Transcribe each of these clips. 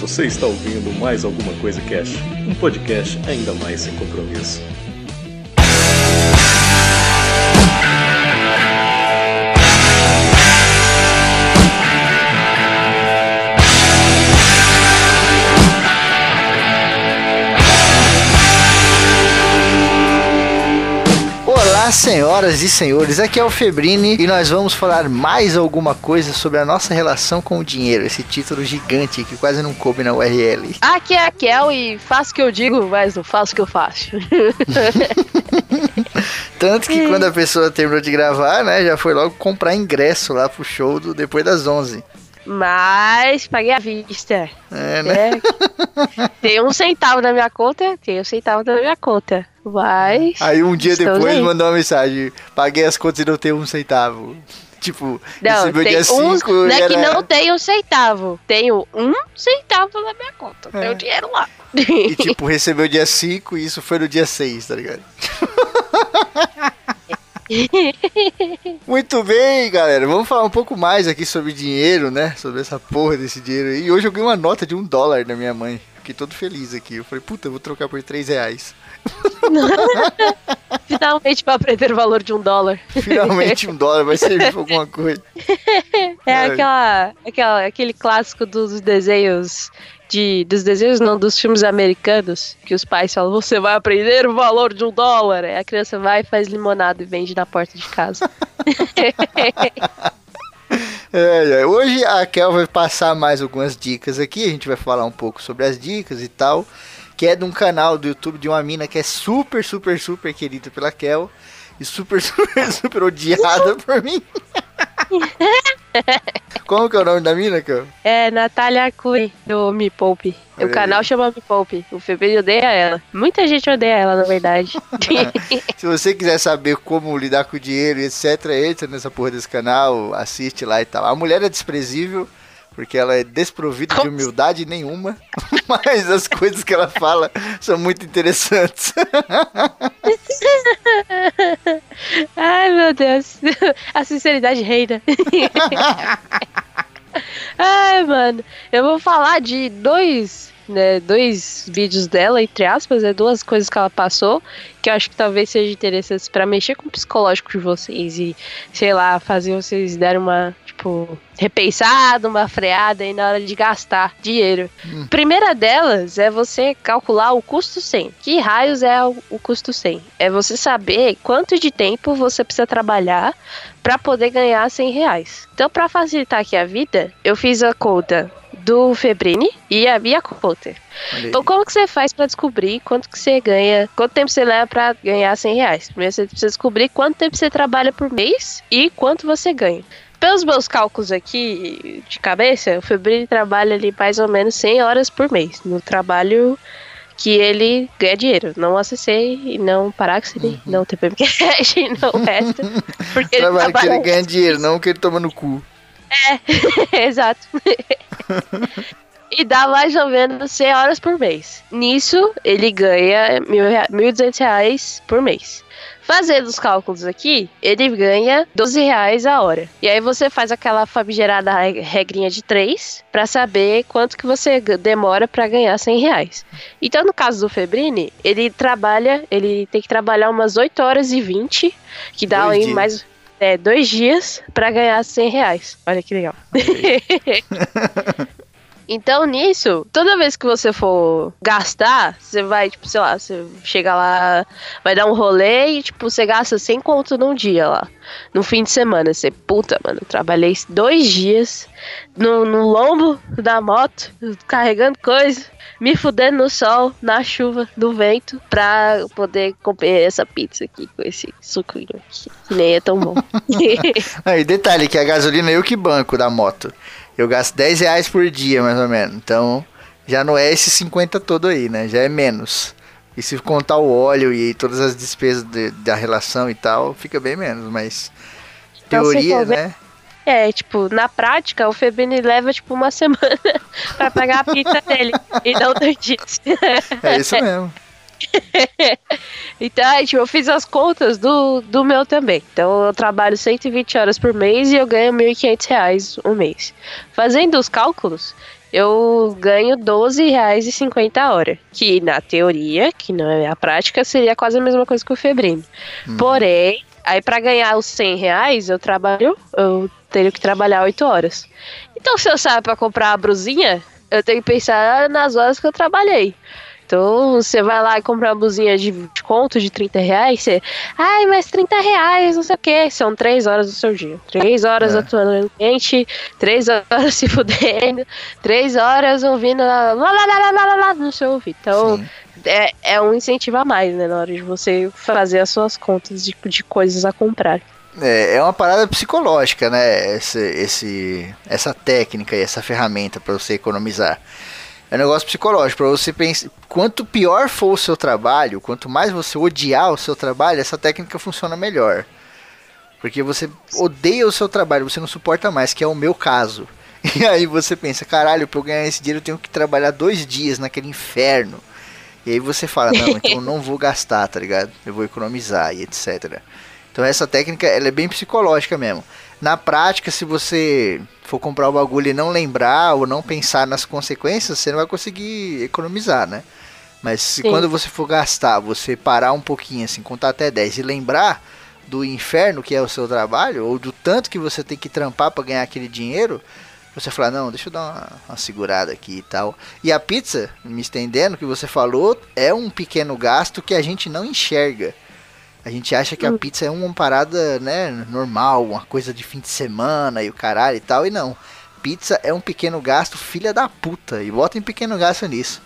Você está ouvindo mais alguma coisa Cash, um podcast ainda mais sem compromisso. Olá, senhoras e senhores, aqui é o Febrini e nós vamos falar mais alguma coisa sobre a nossa relação com o dinheiro. Esse título gigante que quase não coube na URL. Aqui é a Kel e faço o que eu digo, mas não faço o que eu faço. Tanto que quando a pessoa terminou de gravar, né, já foi logo comprar ingresso lá pro show do depois das 11. Mas paguei à vista. É, né? É. Tem um centavo na minha conta, tem um centavo na minha conta. Mas. Aí um dia depois aí. mandou uma mensagem: paguei as contas e não tenho um centavo. Tipo, Não, recebeu tem dia um, 5 não é que era... não tem um centavo. Tenho um centavo na minha conta. É. Tem o dinheiro lá. E tipo, recebeu dia 5 e isso foi no dia 6, tá ligado? Muito bem, galera. Vamos falar um pouco mais aqui sobre dinheiro, né? Sobre essa porra desse dinheiro aí. E hoje eu ganhei uma nota de um dólar da minha mãe. Fiquei todo feliz aqui. Eu falei, puta, eu vou trocar por 3 reais. Finalmente pra aprender o valor de um dólar. Finalmente um dólar vai servir pra alguma coisa. É Ai. aquela, aquela, aquele clássico dos desenhos de. Dos desenhos não, dos filmes americanos, que os pais falam, você vai aprender o valor de um dólar. Aí a criança vai, faz limonada e vende na porta de casa. É, é. Hoje a Kel vai passar mais algumas dicas aqui. A gente vai falar um pouco sobre as dicas e tal. Que é de um canal do YouTube de uma mina que é super, super, super querida pela Kel. E super, super, super odiada por mim. Como que é o nome da mina, Kel? É Natália Cui, do Me Poupe. Olha O canal aí. chama Me Poupe. O Febril odeia ela. Muita gente odeia ela, na verdade. Se você quiser saber como lidar com o dinheiro etc, entra nessa porra desse canal, assiste lá e tal. A mulher é desprezível, porque ela é desprovida de humildade nenhuma, mas as coisas que ela fala são muito interessantes. Ai, meu Deus. A sinceridade reina. Ai, mano. Eu vou falar de dois, né, dois vídeos dela, entre aspas, é duas coisas que ela passou, que eu acho que talvez seja interessantes pra mexer com o psicológico de vocês e, sei lá, fazer vocês darem uma, tipo, repensada, uma freada aí na hora de gastar dinheiro. Primeira delas é você calcular o custo 100. Que raios é o, o custo 100? É você saber quanto de tempo você precisa trabalhar para poder ganhar 100 reais. Então, para facilitar aqui a vida, eu fiz a conta do Febrini e a. Olha aí. Então, como que você faz para descobrir quanto que você ganha, quanto tempo você leva para ganhar 100 reais? Primeiro você precisa descobrir quanto tempo você trabalha por mês e quanto você ganha. Pelos meus cálculos aqui de cabeça, o Febrini trabalha ali mais ou menos 100 horas por mês no trabalho que ele ganha dinheiro. Não acessei e não Paraxine, não TPM Cash, não resto. Porque ele Trabalho que trabalha ele ganha dinheiro, não que ele toma no cu. Exato. e dá mais ou menos 100 horas por mês. Nisso, ele ganha mil rea- 1.200 reais por mês. Fazendo os cálculos aqui, ele ganha 12 reais a hora. E aí você faz aquela famigerada re- regrinha de 3 para saber quanto que você demora para ganhar 100 reais. Então, no caso do Febrini, ele trabalha, ele tem que trabalhar umas 8 horas e 20, que dá aí mais é, dois dias para ganhar 100 reais. Olha que legal. Então, nisso, toda vez que você for gastar, você vai, tipo, sei lá, você chega lá, vai dar um rolê e, tipo, você gasta 100 conto num dia lá. No fim de semana. Você, puta, mano, trabalhei dois dias no, no lombo da moto, carregando coisa, me fudendo no sol, na chuva, no vento, pra poder comer essa pizza aqui com esse suquinho aqui, que nem é tão bom. Aí, detalhe que a gasolina eu que banco da moto. Eu gasto 10 reais por dia, mais ou menos. Então, já não é esse 50 todo aí, né? Já é menos. E se contar o óleo e todas as despesas de- da relação e tal, fica bem menos, mas... Então, Teoria, né? É, tipo, na prática, o Febrini leva, tipo, uma semana pra pagar a pizza dele. E não dois dias. É isso mesmo. Então, aí, tipo, eu fiz as contas do, do meu também. Então, eu trabalho 120 horas por mês e eu ganho 1.500 reais um mês. Fazendo os cálculos, eu ganho R$12,50 a hora. Que na teoria, que não é a prática, seria quase a mesma coisa que o Febrino. Hum. Porém, aí para ganhar os 100 reais, eu trabalho, eu teria que trabalhar 8 horas. Então, se eu saio para comprar a brusinha, eu tenho que pensar nas horas que eu trabalhei. Então, você vai lá e compra uma blusinha de desconto de 30 reais, você. Ai, mas 30 reais, não sei o que. São 3 horas do seu dia. 3 horas é. atuando no cliente, 3 horas se fudendo, 3 horas ouvindo lá, lá, lá, lá, lá, lá, lá no seu ouvido. Então, é, é um incentivo a mais, né? Na hora de você fazer as suas contas de, de coisas a comprar. É, é uma parada psicológica, né? Esse, esse, essa técnica e essa ferramenta para você economizar. É um negócio psicológico, para você pensar. Quanto pior for o seu trabalho, quanto mais você odiar o seu trabalho, essa técnica funciona melhor. Porque você odeia o seu trabalho, você não suporta mais, que é o meu caso. E aí você pensa, caralho, pra eu ganhar esse dinheiro eu tenho que trabalhar dois dias naquele inferno. E aí você fala, não, então eu não vou gastar, tá ligado? Eu vou economizar e etc. Então essa técnica ela é bem psicológica mesmo. Na prática, se você for comprar o bagulho e não lembrar ou não pensar nas consequências, você não vai conseguir economizar, né? Mas se quando você for gastar, você parar um pouquinho, assim, contar até 10 e lembrar do inferno que é o seu trabalho, ou do tanto que você tem que trampar para ganhar aquele dinheiro, você falar, não, deixa eu dar uma, uma, segurada aqui e tal. E a pizza, me estendendo, que você falou, é um pequeno gasto que a gente não enxerga. A gente acha que a hum. pizza é uma parada, né, normal, uma coisa de fim de semana e o caralho e tal, e não. Pizza é um pequeno gasto, filha da puta, e bota em pequeno gasto nisso.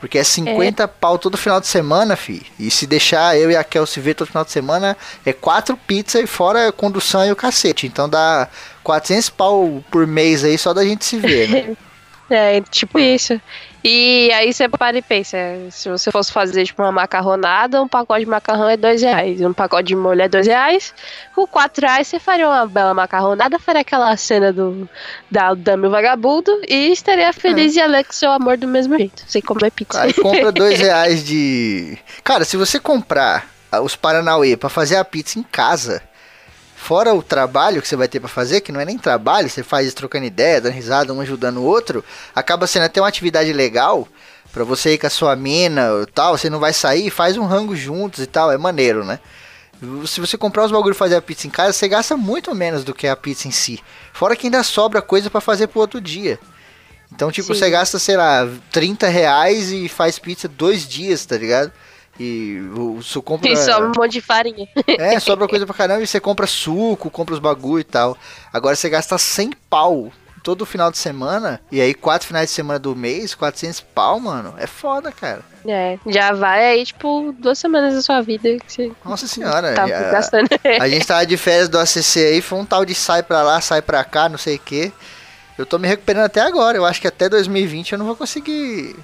Porque é 50 é. pau todo final de semana, fi. E se deixar eu e a Kel se ver todo final de semana, é quatro pizzas e fora a condução e o cacete. Então dá 400 pau por mês aí só da gente se ver, né? É, tipo isso. E aí você para e pensa, se você fosse fazer tipo uma macarronada, um pacote de macarrão é dois reais, um pacote de molho é dois reais, com quatro reais você faria uma bela macarronada, faria aquela cena do da Dame Vagabundo e estaria feliz é. e alegre com seu amor do mesmo jeito, sem comer pizza. Aí compra dois reais de... Cara, se você comprar os Paranauê para fazer a pizza em casa Fora o trabalho que você vai ter para fazer, que não é nem trabalho, você faz trocando ideia, dando risada, um ajudando o outro, acaba sendo até uma atividade legal para você ir com a sua mina e tal, você não vai sair, faz um rango juntos e tal, é maneiro, né? Se você comprar os bagulho e fazer a pizza em casa, você gasta muito menos do que a pizza em si. Fora que ainda sobra coisa para fazer pro outro dia. Então, tipo, Sim. você gasta, sei lá, 30 reais e faz pizza dois dias, tá ligado? E você compra. E sobra um monte de farinha. É, sobra coisa pra caramba e você compra suco, compra os bagulho e tal. Agora você gasta 100 pau todo final de semana, e aí quatro finais de semana do mês, 400 pau, mano, é foda, cara. É, já vai aí, tipo, duas semanas da sua vida que você Nossa senhora, tá a, gastando. a gente tava de férias do ACC aí, foi um tal de sai pra lá, sai pra cá, não sei o que. Eu tô me recuperando até agora, eu acho que até 2020 eu não vou conseguir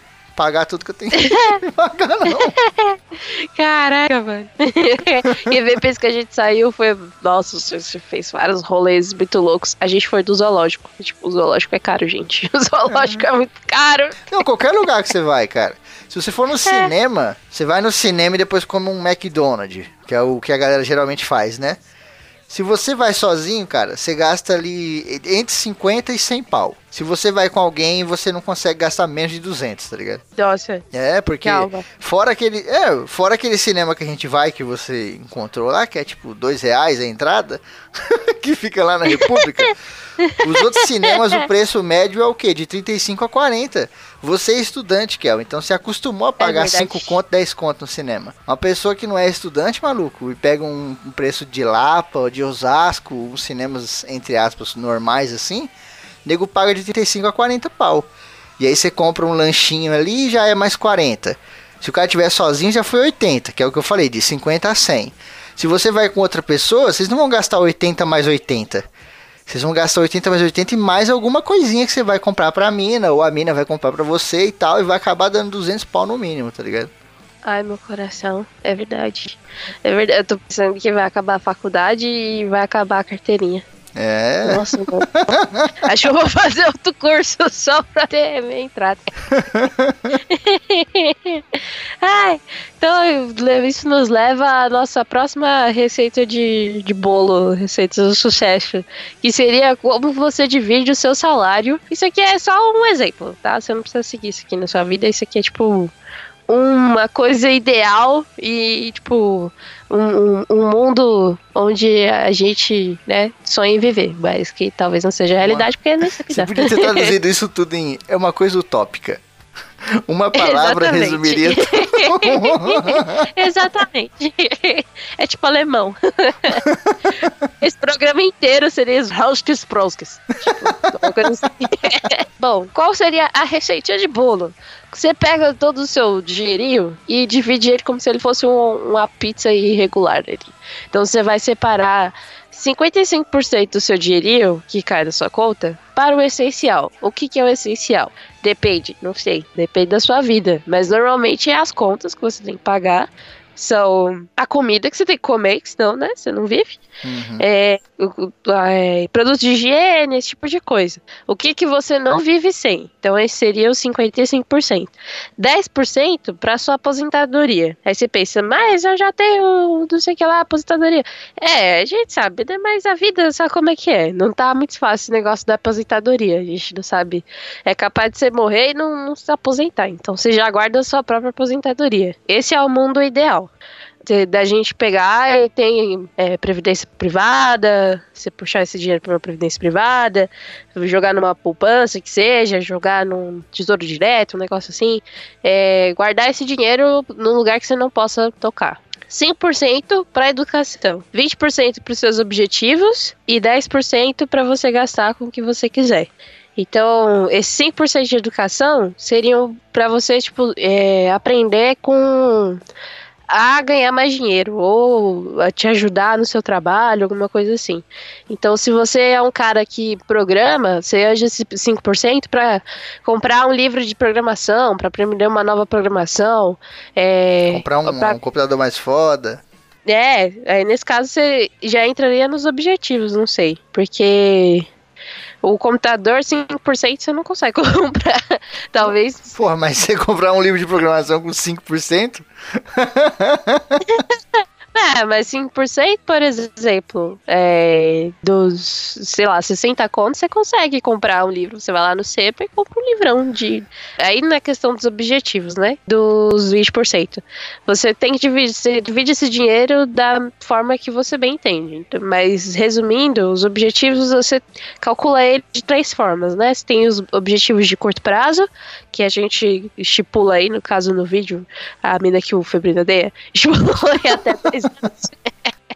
pagar tudo que eu tenho que pagar, não. Caraca, mano. e depois que a gente saiu, foi. Nossa, você fez vários rolês muito loucos. A gente foi do zoológico. Tipo, o zoológico é caro, gente. O zoológico é, é muito caro. Não, qualquer lugar que você vai, cara. Se você for no é. cinema, você vai no cinema e depois come um McDonald's, que é o que a galera geralmente faz, né? Se você vai sozinho, cara, você gasta ali entre 50 e 100 pau. Se você vai com alguém, você não consegue gastar menos de 200, tá ligado? Nossa. É, porque Calma. fora aquele, é, fora aquele cinema que a gente vai que você encontrou lá, que é tipo dois reais a entrada, que fica lá na República. Os outros cinemas, o preço médio é o quê? De 35 a 40. Você é estudante, Kel, então se acostumou a pagar é 5 conto, 10 conto no cinema. Uma pessoa que não é estudante, maluco, e pega um, preço de Lapa, de Osasco, os cinemas, entre aspas, normais assim, nego paga de 35 a 40 pau. E aí você compra um lanchinho ali e já é mais 40. Se o cara tiver sozinho, já foi 80, que é o que eu falei, de 50 a 100. Se você vai com outra pessoa, vocês não vão gastar 80 mais 80. Vocês vão gastar 80 mais 80 e mais alguma coisinha que você vai comprar pra mina, ou a mina vai comprar pra você e tal, e vai acabar dando 200 pau no mínimo, tá ligado? Ai, meu coração, é verdade. É verdade, eu tô pensando que vai acabar a faculdade e vai acabar a carteirinha. É. Nossa. Acho que eu vou fazer outro curso só pra ter minha entrada. Ai, então isso nos leva à nossa próxima receita de, de bolo, receita do sucesso, que seria como você divide o seu salário. Isso aqui é só um exemplo, tá? Você não precisa seguir isso aqui na sua vida, isso aqui é tipo uma coisa ideal e, tipo, um, um, mundo onde a gente, né, sonha em viver, mas que talvez não seja a realidade, porque não é isso aqui Você podia ter traduzido isso tudo em. É uma coisa utópica. Uma palavra Exatamente. resumiria Exatamente. É tipo alemão. Esse programa inteiro seria os Hauskes Proskes. Tipo, assim. Bom, qual seria a receitinha de bolo? Você pega todo o seu dinheirinho e divide ele como se ele fosse um- uma pizza irregular. ali. Então você vai separar 55% do seu dinheirinho que cai da sua conta para o essencial. O que, que é o essencial? Depende, não sei, depende da sua vida. Mas normalmente é as contas que você tem que pagar. São a comida que você tem que comer, que senão, né, você não vive. Uhum. É, é, produtos de higiene, esse tipo de coisa. O que, que você não vive sem? Então, esse seria os 55%. 10% para sua aposentadoria. Aí você pensa, mas eu já tenho não sei o que lá, aposentadoria. É, a gente sabe, né? Mas a vida, sabe como é que é? Não tá muito fácil esse negócio da aposentadoria. A gente não sabe. É capaz de você morrer e não, não se aposentar. Então, você já guarda a sua própria aposentadoria. Esse é o mundo ideal de- da gente pegar e tem é, previdência privada, você puxar esse dinheiro para uma previdência privada, jogar numa poupança que seja, jogar num tesouro direto, um negócio assim, é, guardar esse dinheiro num lugar que você não possa tocar. 5% para educação, 20% para os seus objetivos e 10% para você gastar com o que você quiser. Então, esses 5% de educação seriam para você tipo, é, aprender com a ganhar mais dinheiro ou a te ajudar no seu trabalho, alguma coisa assim. Então, se você é um cara que programa, você usa esse 5% para comprar um livro de programação, para aprender uma nova programação. É, Comprar um, pra- um computador mais foda. é, aí nesse caso você já entraria nos objetivos, não sei. Porque o computador, 5% você não consegue comprar. Talvez Porra, mas você comprar um livro de programação com 5%? É, mas 5%, por exemplo, é, dos, sei lá, 60 contos, você consegue comprar um livro. Você vai lá no CEPA e compra um livrão de. Aí na questão dos objetivos, né? Dos 20%. Você tem que dividir, você divide esse dinheiro da forma que você bem entende. Mas resumindo, os objetivos você calcula ele de três formas, né? Você tem os objetivos de curto prazo, que a gente estipula aí, no caso no vídeo, a mina que o Febrino odeia, estipulou aí até 10 anos.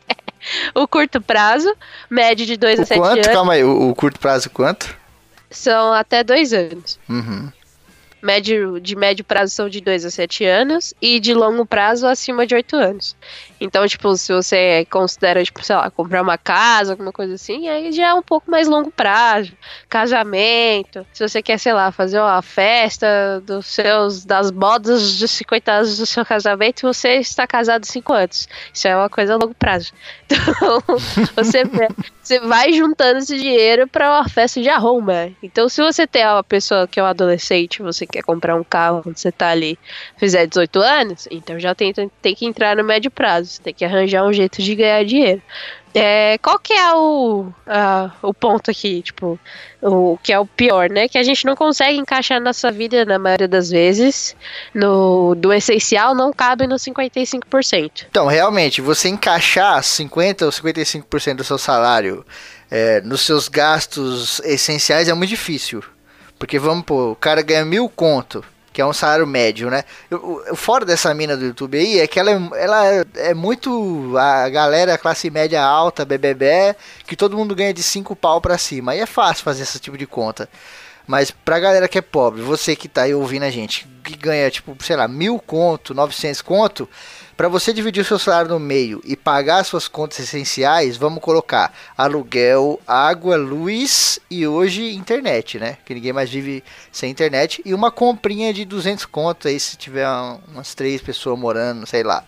o curto prazo, médio de 2 a O 7 quanto? anos, Calma aí, o, o curto prazo quanto? são até 2 anos. Uhum. Médio, de médio prazo são de 2 a 7 anos e de longo prazo acima de 8 anos. Então, tipo, se você considera, tipo, sei lá, comprar uma casa, alguma coisa assim, aí já é um pouco mais longo prazo. Casamento, se você quer, sei lá, fazer uma festa dos seus, das bodas dos 50 anos do seu casamento, você está casado 5 anos. Isso é uma coisa a longo prazo. Então, você, você vai juntando esse dinheiro para uma festa de arruma. Então, se você tem uma pessoa que é um adolescente, você quer comprar um carro quando você tá ali, fizer 18 anos, então já tem, tem que entrar no médio prazo. Você tem que arranjar um jeito de ganhar dinheiro. É, qual que é o, a- o ponto aqui, tipo, o que é o pior, né? Que a gente não consegue encaixar na nossa vida, na maioria das vezes, no do essencial não cabe no 55%. Então, realmente, você encaixar 50% ou 55% do seu salário é, nos seus gastos essenciais é muito difícil. Porque vamos pôr, o cara ganha mil conto, que é um salário médio, né? Fora dessa mina do YouTube aí é que ela é, ela é- muito a galera classe média alta, BBB, que todo mundo ganha de 5 pau pra cima. Aí é fácil fazer esse tipo de conta. Mas pra galera que é pobre, você que tá aí ouvindo a gente, que ganha, tipo, sei lá, mil conto, 900 conto, pra você dividir o seu salário no meio e pagar as suas contas essenciais, vamos colocar aluguel, água, luz e hoje internet, né? Que ninguém mais vive sem internet. E uma comprinha de 200 conto aí se tiver um- umas três pessoas morando, sei lá.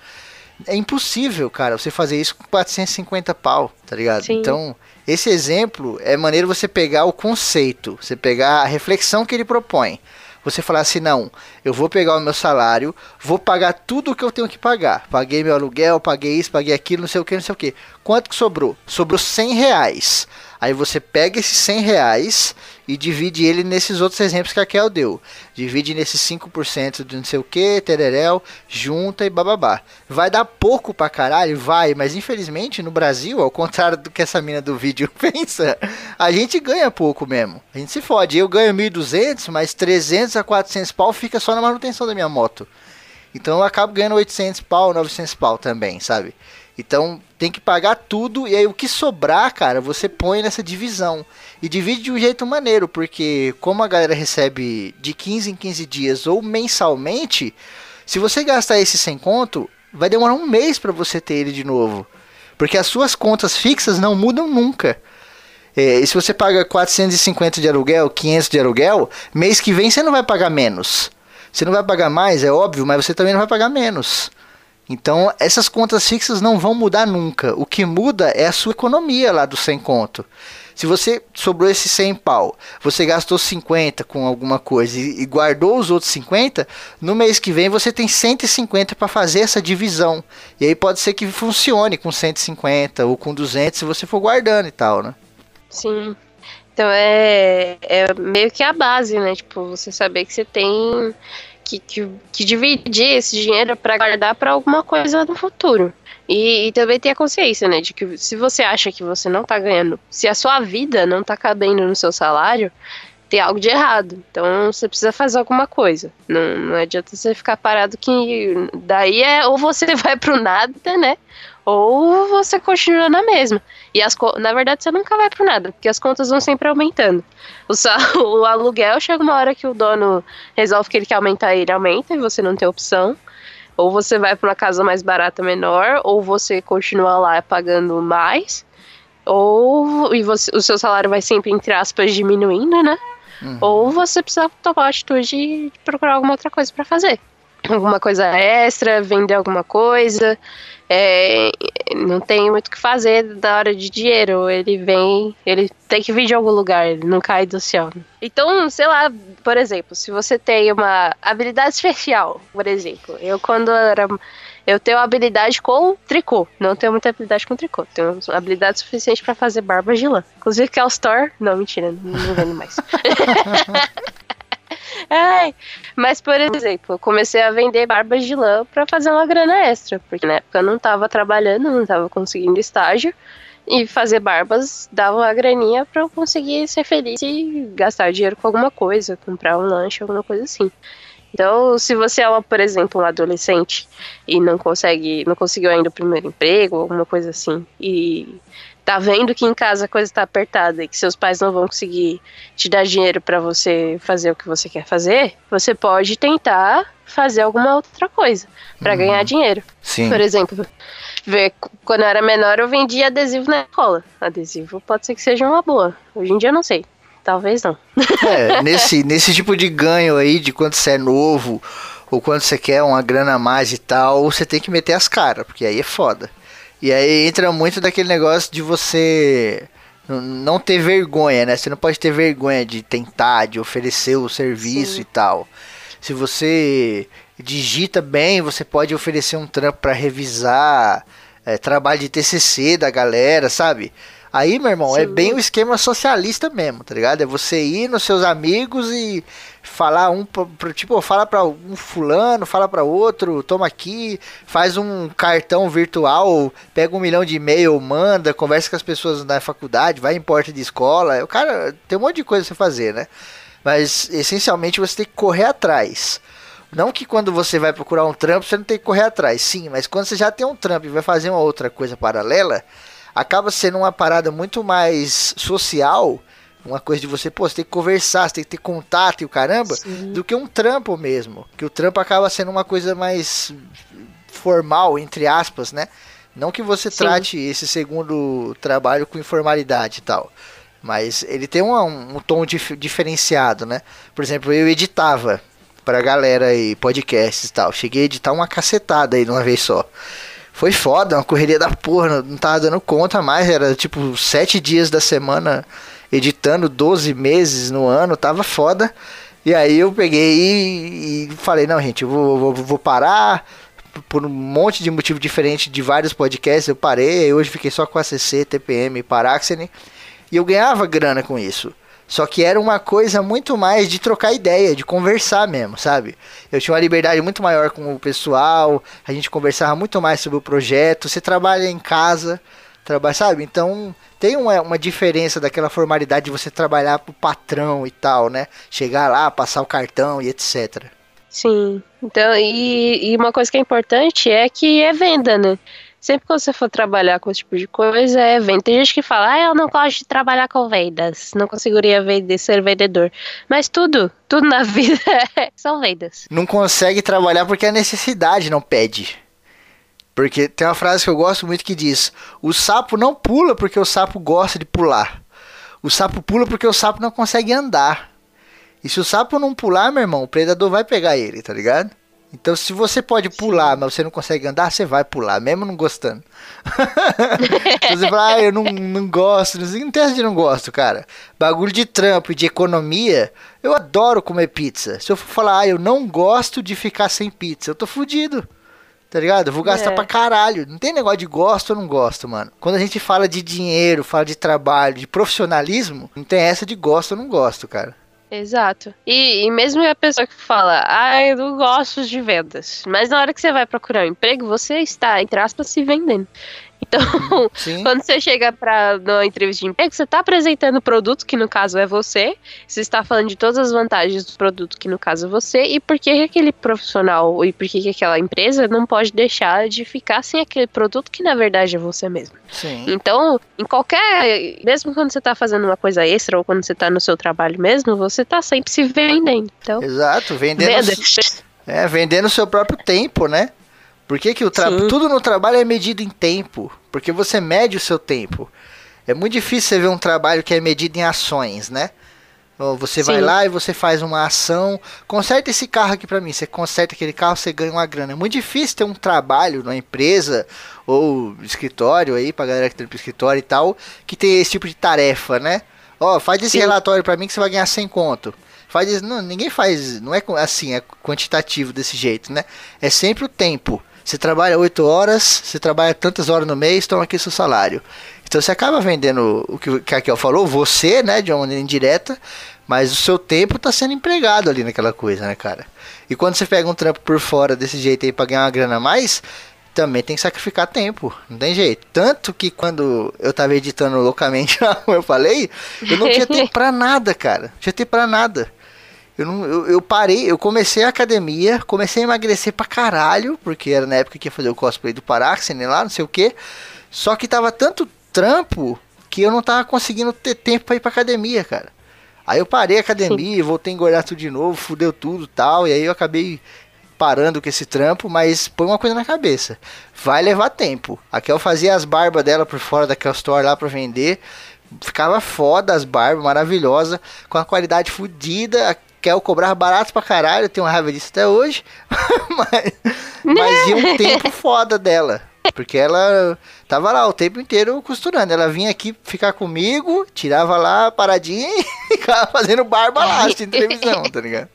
É impossível, cara, você fazer isso com 450 pau, tá ligado? Sim. Então, esse exemplo é maneiro você pegar o conceito, você pegar a reflexão que ele propõe. Você falar assim, não, eu vou pegar o meu salário, vou pagar tudo o que eu tenho que pagar. Paguei meu aluguel, paguei isso, paguei aquilo, não sei o que, não sei o que. Quanto que sobrou? Sobrou 100 reais. Aí você pega esses 100 reais e divide ele nesses outros exemplos que a Kel deu. Divide nesses 5% de não sei o que, tererel, junta e bababá. Vai dar pouco pra caralho? Vai, mas infelizmente no Brasil, ao contrário do que essa mina do vídeo pensa, a gente ganha pouco mesmo. A gente se fode. Eu ganho 1.200, mas 300 a 400 pau fica só na manutenção da minha moto. Então eu acabo ganhando 800 pau, 900 pau também, sabe? Então tem que pagar tudo e aí o que sobrar, cara, você põe nessa divisão. E divide de um jeito maneiro, porque como a galera recebe de 15 em 15 dias ou mensalmente, se você gastar esse sem conto, vai demorar um mês para você ter ele de novo. Porque as suas contas fixas não mudam nunca. É, e se você paga 450 de aluguel, 500 de aluguel, mês que vem você não vai pagar menos. Você não vai pagar mais, é óbvio, mas você também não vai pagar menos. Então, essas contas fixas não vão mudar nunca. O que muda é a sua economia lá do sem conto. Se você sobrou esse 100 pau, você gastou 50 com alguma coisa e, e guardou os outros 50, no mês que vem você tem 150 para fazer essa divisão. E aí pode ser que funcione com 150 ou com 200 se você for guardando e tal, né? Sim. Então é, é meio que a base, né? Tipo, você saber que você tem que, que, que dividir esse dinheiro para guardar para alguma coisa no futuro. E, e, também ter a consciência, né, de que se você acha que você não tá ganhando, se a sua vida não tá cabendo no seu salário, tem algo de errado. Então você precisa fazer alguma coisa. Não, não adianta você ficar parado que daí é ou você vai pro nada, né? Ou você continua na mesma. E as na verdade você nunca vai pro nada, porque as contas vão sempre aumentando. O, o aluguel chega uma hora que o dono resolve que ele quer aumentar, ele aumenta e você não tem opção. Ou você vai para uma casa mais barata menor, ou você continua lá pagando mais, ou e você, o seu salário vai sempre, entre aspas, diminuindo, né? Uhum. Ou você precisa tomar a atitude de procurar alguma outra coisa para fazer. Alguma coisa extra, vender alguma coisa é, não tem muito o que fazer da hora de dinheiro. Ele vem, ele tem que vir de algum lugar, ele não cai do céu. Então, sei lá, por exemplo, se você tem uma habilidade especial, por exemplo, eu quando era. Eu tenho habilidade com tricô. Não tenho muita habilidade com tricô. Tenho habilidade suficiente para fazer barbas de lã. Inclusive que é o store. Não, mentira, não vendo mais. Ai, mas, por exemplo, eu comecei a vender barbas de lã para fazer uma grana extra, porque na época eu não tava trabalhando, não tava conseguindo estágio, e fazer barbas dava uma graninha para eu conseguir ser feliz e gastar dinheiro com alguma coisa, comprar um lanche, alguma coisa assim. Então, se você é, uma, por exemplo, um adolescente e não consegue, não conseguiu ainda o primeiro emprego, alguma coisa assim, e tá vendo que em casa a coisa tá apertada e que seus pais não vão conseguir te dar dinheiro para você fazer o que você quer fazer, você pode tentar fazer alguma outra coisa para uhum. ganhar dinheiro. Sim. Por exemplo, ver, quando eu era menor eu vendia adesivo na escola. Adesivo pode ser que seja uma boa. Hoje em dia eu não sei. Talvez não. É, nesse, nesse tipo de ganho aí, de quando você é novo, ou quando você quer uma grana a mais e tal, você tem que meter as caras, porque aí é foda. E aí entra muito daquele negócio de você não ter vergonha, né? Você não pode ter vergonha de tentar, de oferecer o serviço Sim. e tal. Se você digita bem, você pode oferecer um trampo para revisar, é, trabalho de TCC da galera, sabe? Aí, meu irmão, é Sim. é bem o esquema socialista mesmo, tá ligado? É você ir nos seus amigos e falar um pra, tipo, fala para um fulano, fala para outro, toma aqui, faz um cartão virtual, pega um milhão de e-mail, manda, conversa com as pessoas na faculdade, vai em porta de escola. O cara tem um monte de coisa pra você fazer, né? Mas essencialmente você tem que correr atrás. Não que quando você vai procurar um trampo você não tem que correr atrás, sim, mas quando você já tem um trampo e vai fazer uma outra coisa paralela, acaba sendo uma parada muito mais social uma coisa de você, pô, você tem que conversar, você tem que ter contato e o caramba, Sim. do que um trampo mesmo. Que o trampo acaba sendo uma coisa mais formal, entre aspas, né? Não que você Sim. trate esse segundo trabalho com informalidade e tal. Mas ele tem um, um tom dif diferenciado, né? Por exemplo, eu editava pra galera aí, podcasts e tal. Cheguei a editar uma cacetada aí de uma vez só. Foi foda, uma correria da porra, não tava dando conta mais, era tipo sete dias da semana editando 12 meses no ano, tava foda. E aí eu peguei e, e falei, não, gente, eu vou, vou, vou parar por um monte de motivo diferente de vários podcasts, eu parei, hoje fiquei só com ACC, TPM e Paraxene, e eu ganhava grana com isso. Só que era uma coisa muito mais de trocar ideia, de conversar mesmo, sabe? Eu tinha uma liberdade muito maior com o pessoal, a gente conversava muito mais sobre o projeto. Você trabalha em casa, trabalha, sabe? Então tem uma, uma diferença daquela formalidade de você trabalhar pro patrão e tal, né? Chegar lá, passar o cartão e etc. Sim. Então, e, e uma coisa que é importante é que é venda, né? Sempre que você for trabalhar com esse tipo de coisa, é venda. Tem gente que fala, ah, eu não gosto de trabalhar com vendas, não conseguiria vender, ser vendedor. Mas tudo, tudo na vida são vendas. Não consegue trabalhar porque a necessidade não pede. Porque tem uma frase que eu gosto muito que diz: O sapo não pula porque o sapo gosta de pular. O sapo pula porque o sapo não consegue andar. E se o sapo não pular, meu irmão, o predador vai pegar ele, tá ligado? Então, se você pode pular, mas você não consegue andar, você vai pular, mesmo não gostando. então, você fala, ah, eu não, não gosto, não, tem essa de não gosto, cara. Bagulho de trampo e de economia, eu adoro comer pizza. Se eu for falar, ah, eu não gosto de ficar sem pizza, eu tô fudido. Tá ligado? Eu vou gastar é. pra caralho. Não tem negócio de gosto ou não gosto, mano. Quando a gente fala de dinheiro, fala de trabalho, de profissionalismo, não tem essa de gosto ou não gosto, cara. Exato. E, e, mesmo a pessoa que fala, ah, eu não gosto de vendas, mas na hora que você vai procurar um emprego, você está, entre aspas, se vendendo. Então, Sim. quando você chega para uma entrevista de emprego, você está apresentando o produto, que no caso é você, você está falando de todas as vantagens do produto, que no caso é você, e por que aquele profissional e por que aquela empresa não pode deixar de ficar sem aquele produto que na verdade é você mesmo. Sim. Então, em qualquer. Mesmo quando você está fazendo uma coisa extra ou quando você está no seu trabalho mesmo, você está sempre se vendendo. Então, Exato, vendendo. É, vendendo o seu próprio tempo, né? Por que, que o tra... tudo no trabalho é medido em tempo? Porque você mede o seu tempo. É muito difícil você ver um trabalho que é medido em ações, né? Você Sim. vai lá e você faz uma ação, conserta esse carro aqui para mim, você conserta aquele carro, você ganha uma grana. É muito difícil ter um trabalho numa empresa ou escritório aí, pra galera que tem pro escritório e tal, que tem esse tipo de tarefa, né? Ó, faz esse Sim. relatório para mim que você vai ganhar 100 conto. Faz isso, não, ninguém faz, não é assim, é quantitativo desse jeito, né? É sempre o tempo. Você trabalha 8 horas, você trabalha tantas horas no mês, estão aqui seu salário. Então você acaba vendendo o que, que a Raquel falou, você, né, de uma maneira indireta, mas o seu tempo está sendo empregado ali naquela coisa, né, cara? E quando você pega um trampo por fora desse jeito aí pra ganhar uma grana a mais, também tem que sacrificar tempo, não tem jeito. Tanto que quando eu tava editando loucamente, como eu falei, eu não tinha tempo pra nada, cara. Não tinha tempo pra nada. Eu, não, eu, eu, parei, eu comecei a academia, comecei a emagrecer pra caralho, porque era na época que ia fazer o cosplay do Paraxene lá, não sei o que. Só que tava tanto trampo que eu não tava conseguindo ter tempo pra ir pra academia, cara. Aí eu parei a academia, voltei a engordar tudo de novo, fudeu tudo tal, e aí eu acabei parando com esse trampo, mas põe uma coisa na cabeça. Vai levar tempo. A Kel fazia as barbas dela por fora da Kel Store lá pra vender. Ficava foda as barbas, maravilhosa, com a qualidade fodida quer cobrar barato pra caralho, eu tenho raiva disso até hoje. mas, mas ia um tempo foda dela. Porque ela tava lá o tempo inteiro costurando. Ela vinha aqui ficar comigo, tirava lá paradinha e ficava fazendo barba lá, assistindo televisão, tá ligado?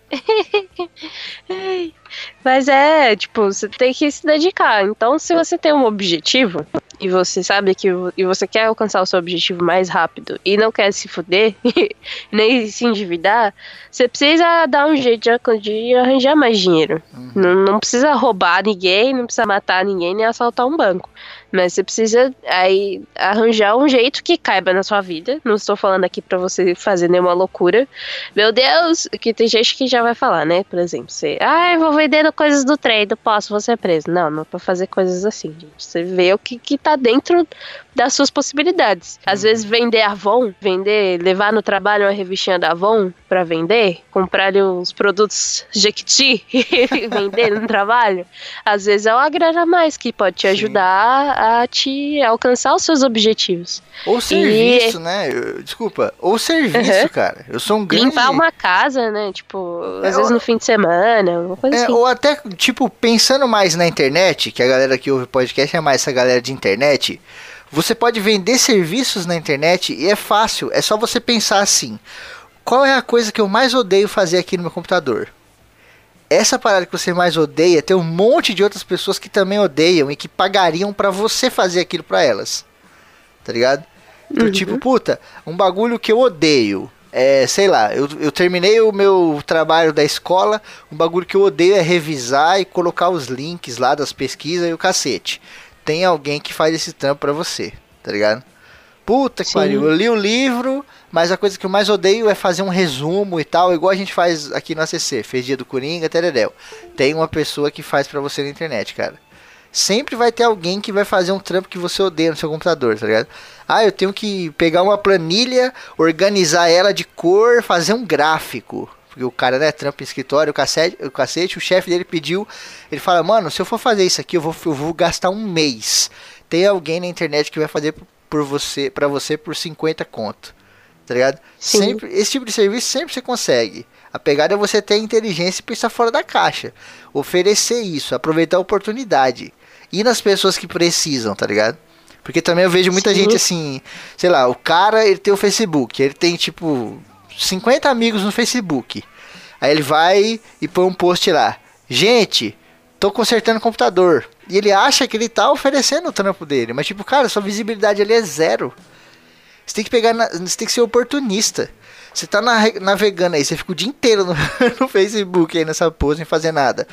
Mas é, tipo, você tem que se dedicar. Então, se você tem um objetivo e você sabe que e você quer alcançar o seu objetivo mais rápido e não quer se fuder, nem se endividar, você precisa dar um jeito de, de arranjar mais dinheiro. Uhum. Não, não precisa roubar ninguém, não precisa matar ninguém, nem assaltar um banco. Mas você precisa aí arranjar um jeito que caiba na sua vida. Não estou falando aqui para você fazer nenhuma loucura. Meu Deus, que tem gente que já vai falar, né? Por exemplo, você, ah, eu vou vendendo coisas do não posso, vou ser preso. Não, não é pra fazer coisas assim, gente. Você vê o que, que tá dentro das suas possibilidades. Às vezes vender Avon, vender, levar no trabalho uma revistinha da Avon para vender, comprar ali os produtos Jequiti e vender no trabalho, às vezes é uma grana a mais que pode te ajudar a te alcançar os seus objetivos. Ou serviço, e... né? Eu, desculpa, ou serviço, uhum. cara. Eu sou um grande... Limpar uma casa, né? Tipo, às é, vezes ou... no fim de semana, uma coisa é, assim. Ou até, tipo, pensando mais na internet, que a galera que ouve podcast é mais essa galera de internet, você pode vender serviços na internet e é fácil, é só você pensar assim: qual é a coisa que eu mais odeio fazer aqui no meu computador? Essa parada que você mais odeia, tem um monte de outras pessoas que também odeiam e que pagariam para você fazer aquilo para elas. Tá ligado? Uhum. tipo, puta, um bagulho que eu odeio. É, sei lá, eu, eu terminei o meu trabalho da escola, um bagulho que eu odeio é revisar e colocar os links lá das pesquisas e o cacete tem alguém que faz esse trampo pra você, tá ligado? Puta que Sim. pariu, eu li o livro, mas a coisa que eu mais odeio é fazer um resumo e tal, igual a gente faz aqui no ACC, fez dia do Coringa, teredel. Tem uma pessoa que faz pra você na internet, cara. Sempre vai ter alguém que vai fazer um trampo que você odeia no seu computador, tá ligado? Ah, eu tenho que pegar uma planilha, organizar ela de cor, fazer um gráfico. Porque o cara, né, trampa em escritório, o cacete, o, cacete, o chefe dele pediu. Ele fala, mano, se eu for fazer isso aqui, eu vou, eu vou gastar um mês. Tem alguém na internet que vai fazer por você, para você por 50 conto. Tá ligado? Sempre, esse tipo de serviço sempre você consegue. A pegada é você ter inteligência e pensar fora da caixa. Oferecer isso, aproveitar a oportunidade. Ir nas pessoas que precisam, tá ligado? Porque também eu vejo muita Sim. gente assim, sei lá, o cara ele tem o Facebook, ele tem tipo 50 amigos no Facebook. Aí ele vai e põe um post lá. Gente, tô consertando o computador. E ele acha que ele tá oferecendo o trampo dele. Mas tipo, cara, sua visibilidade ali é zero. Você tem que pegar, na, você tem que ser oportunista. Você tá na, navegando aí, você fica o dia inteiro no, no, Facebook aí nessa pose, sem fazer nada.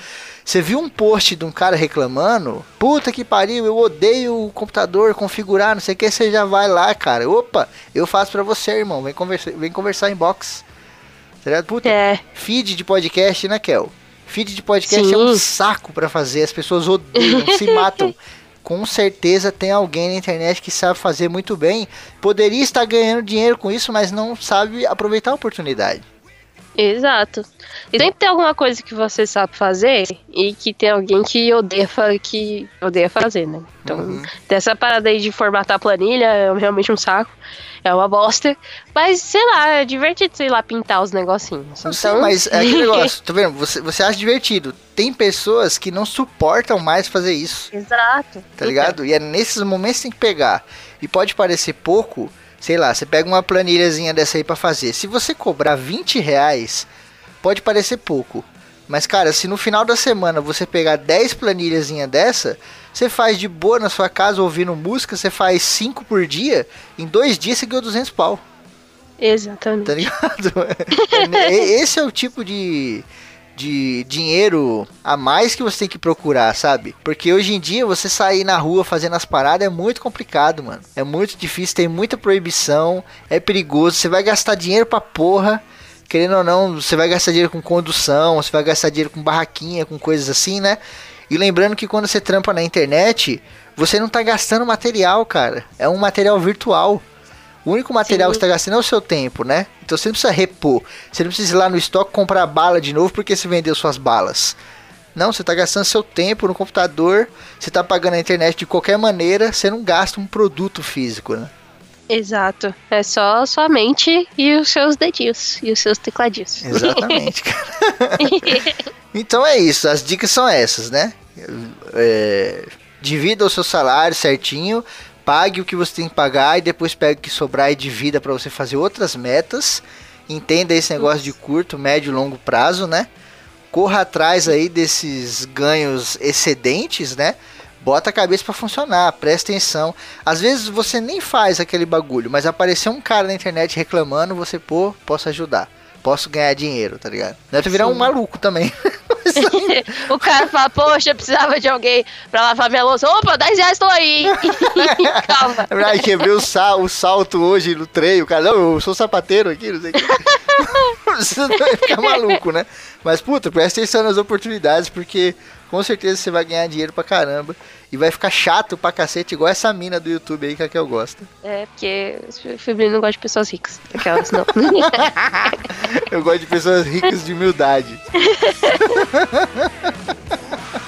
Você viu um post de um cara reclamando? Puta que pariu, eu odeio o computador configurar, não sei o que, você já vai lá, cara. Opa, eu faço pra você, irmão. Vem conversar, vem conversar em box. Tá ligado? Puta, é. feed de podcast, né, Kel? Feed de podcast Sim. é um saco para fazer, as pessoas odeiam, se matam com certeza tem alguém na internet que sabe fazer muito bem. Poderia estar ganhando dinheiro com isso, mas não sabe aproveitar a oportunidade. Exato. E sempre tem alguma coisa que você sabe fazer e que tem alguém que odeia, que odeia fazer, né? Então, uhum. dessa parada aí de formatar a planilha é realmente um saco. É uma bosta. Mas, sei lá, é divertido, sei lá, pintar os negocinhos. Não então... mas é aquele negócio, tá vendo? Você, você acha divertido. Tem pessoas que não suportam mais fazer isso. Exato. Tá ligado? E é nesses momentos que tem que pegar. E pode parecer pouco, sei lá, você pega uma planilhazinha dessa aí para fazer. Se você cobrar 20 reais, pode parecer pouco. Mas, cara, se no final da semana você pegar 10 planilhazinha dessa, você faz de boa na sua casa ouvindo música, você faz 5 por dia, em dois dias você ganhou 200 pau. Exatamente. Tá ligado? É, esse é o tipo de, de dinheiro a mais que você tem que procurar, sabe? Porque hoje em dia você sair na rua fazendo as paradas é muito complicado, mano. É muito difícil, tem muita proibição, é perigoso, você vai gastar dinheiro pra porra. Querendo ou não, você vai gastar dinheiro com condução, você vai gastar dinheiro com barraquinha, com coisas assim, né? E lembrando que quando você trampa na internet, você não tá gastando material, cara. É um material virtual. O único material Sim. que você tá gastando é o seu tempo, né? Então você não precisa repor. Você não precisa ir lá no estoque comprar bala de novo porque você vendeu suas balas. Não, você está gastando seu tempo no computador, você está pagando a internet de qualquer maneira, você não gasta um produto físico, né? Exato. É só sua mente e os seus dedinhos e os seus tecladinhos. Exatamente, cara. então é isso, as dicas são essas, né? É, divida o seu salário certinho, pague o que você tem que pagar e depois pegue o que sobrar e divida para você fazer outras metas. Entenda esse negócio de curto, médio e longo prazo, né? Corra atrás aí desses ganhos excedentes, né? Bota a cabeça para funcionar, presta atenção. Às vezes você nem faz aquele bagulho, mas apareceu um cara na internet reclamando, você, pô, posso ajudar. Posso ganhar dinheiro, tá ligado? Deve virar Sim. um maluco também. o cara fala, poxa, eu precisava de alguém pra lavar minha louça. Opa, 10 reais tô aí. Calma. Ai, quebrei o, sal, o salto hoje no trem. O cara, não, eu sou sapateiro aqui, não sei o que. Você vai ficar maluco, né? Mas, puta, presta atenção nas oportunidades, porque com certeza você vai ganhar dinheiro pra caramba. E vai ficar chato pra cacete, igual essa mina do YouTube aí que a que eu gosto. É, porque o Febrino não gosta de pessoas ricas. Aquelas não. eu gosto de pessoas ricas de humildade.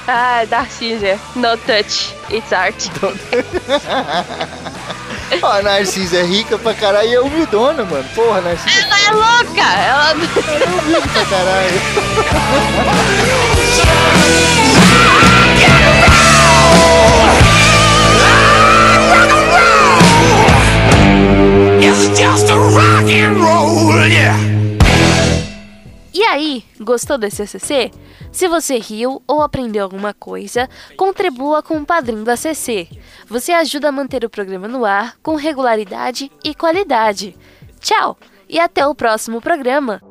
ah, Darcísia. No touch. It's art. Ó, a Narcisa é rica pra caralho e é humildona, mano. Porra, Narcisa. Ela é louca! Ela, ela é humilde pra caralho. E aí, gostou desse ACC? Se você riu ou aprendeu alguma coisa, contribua com o padrinho do ACC. Você ajuda a manter o programa no ar com regularidade e qualidade. Tchau e até o próximo programa.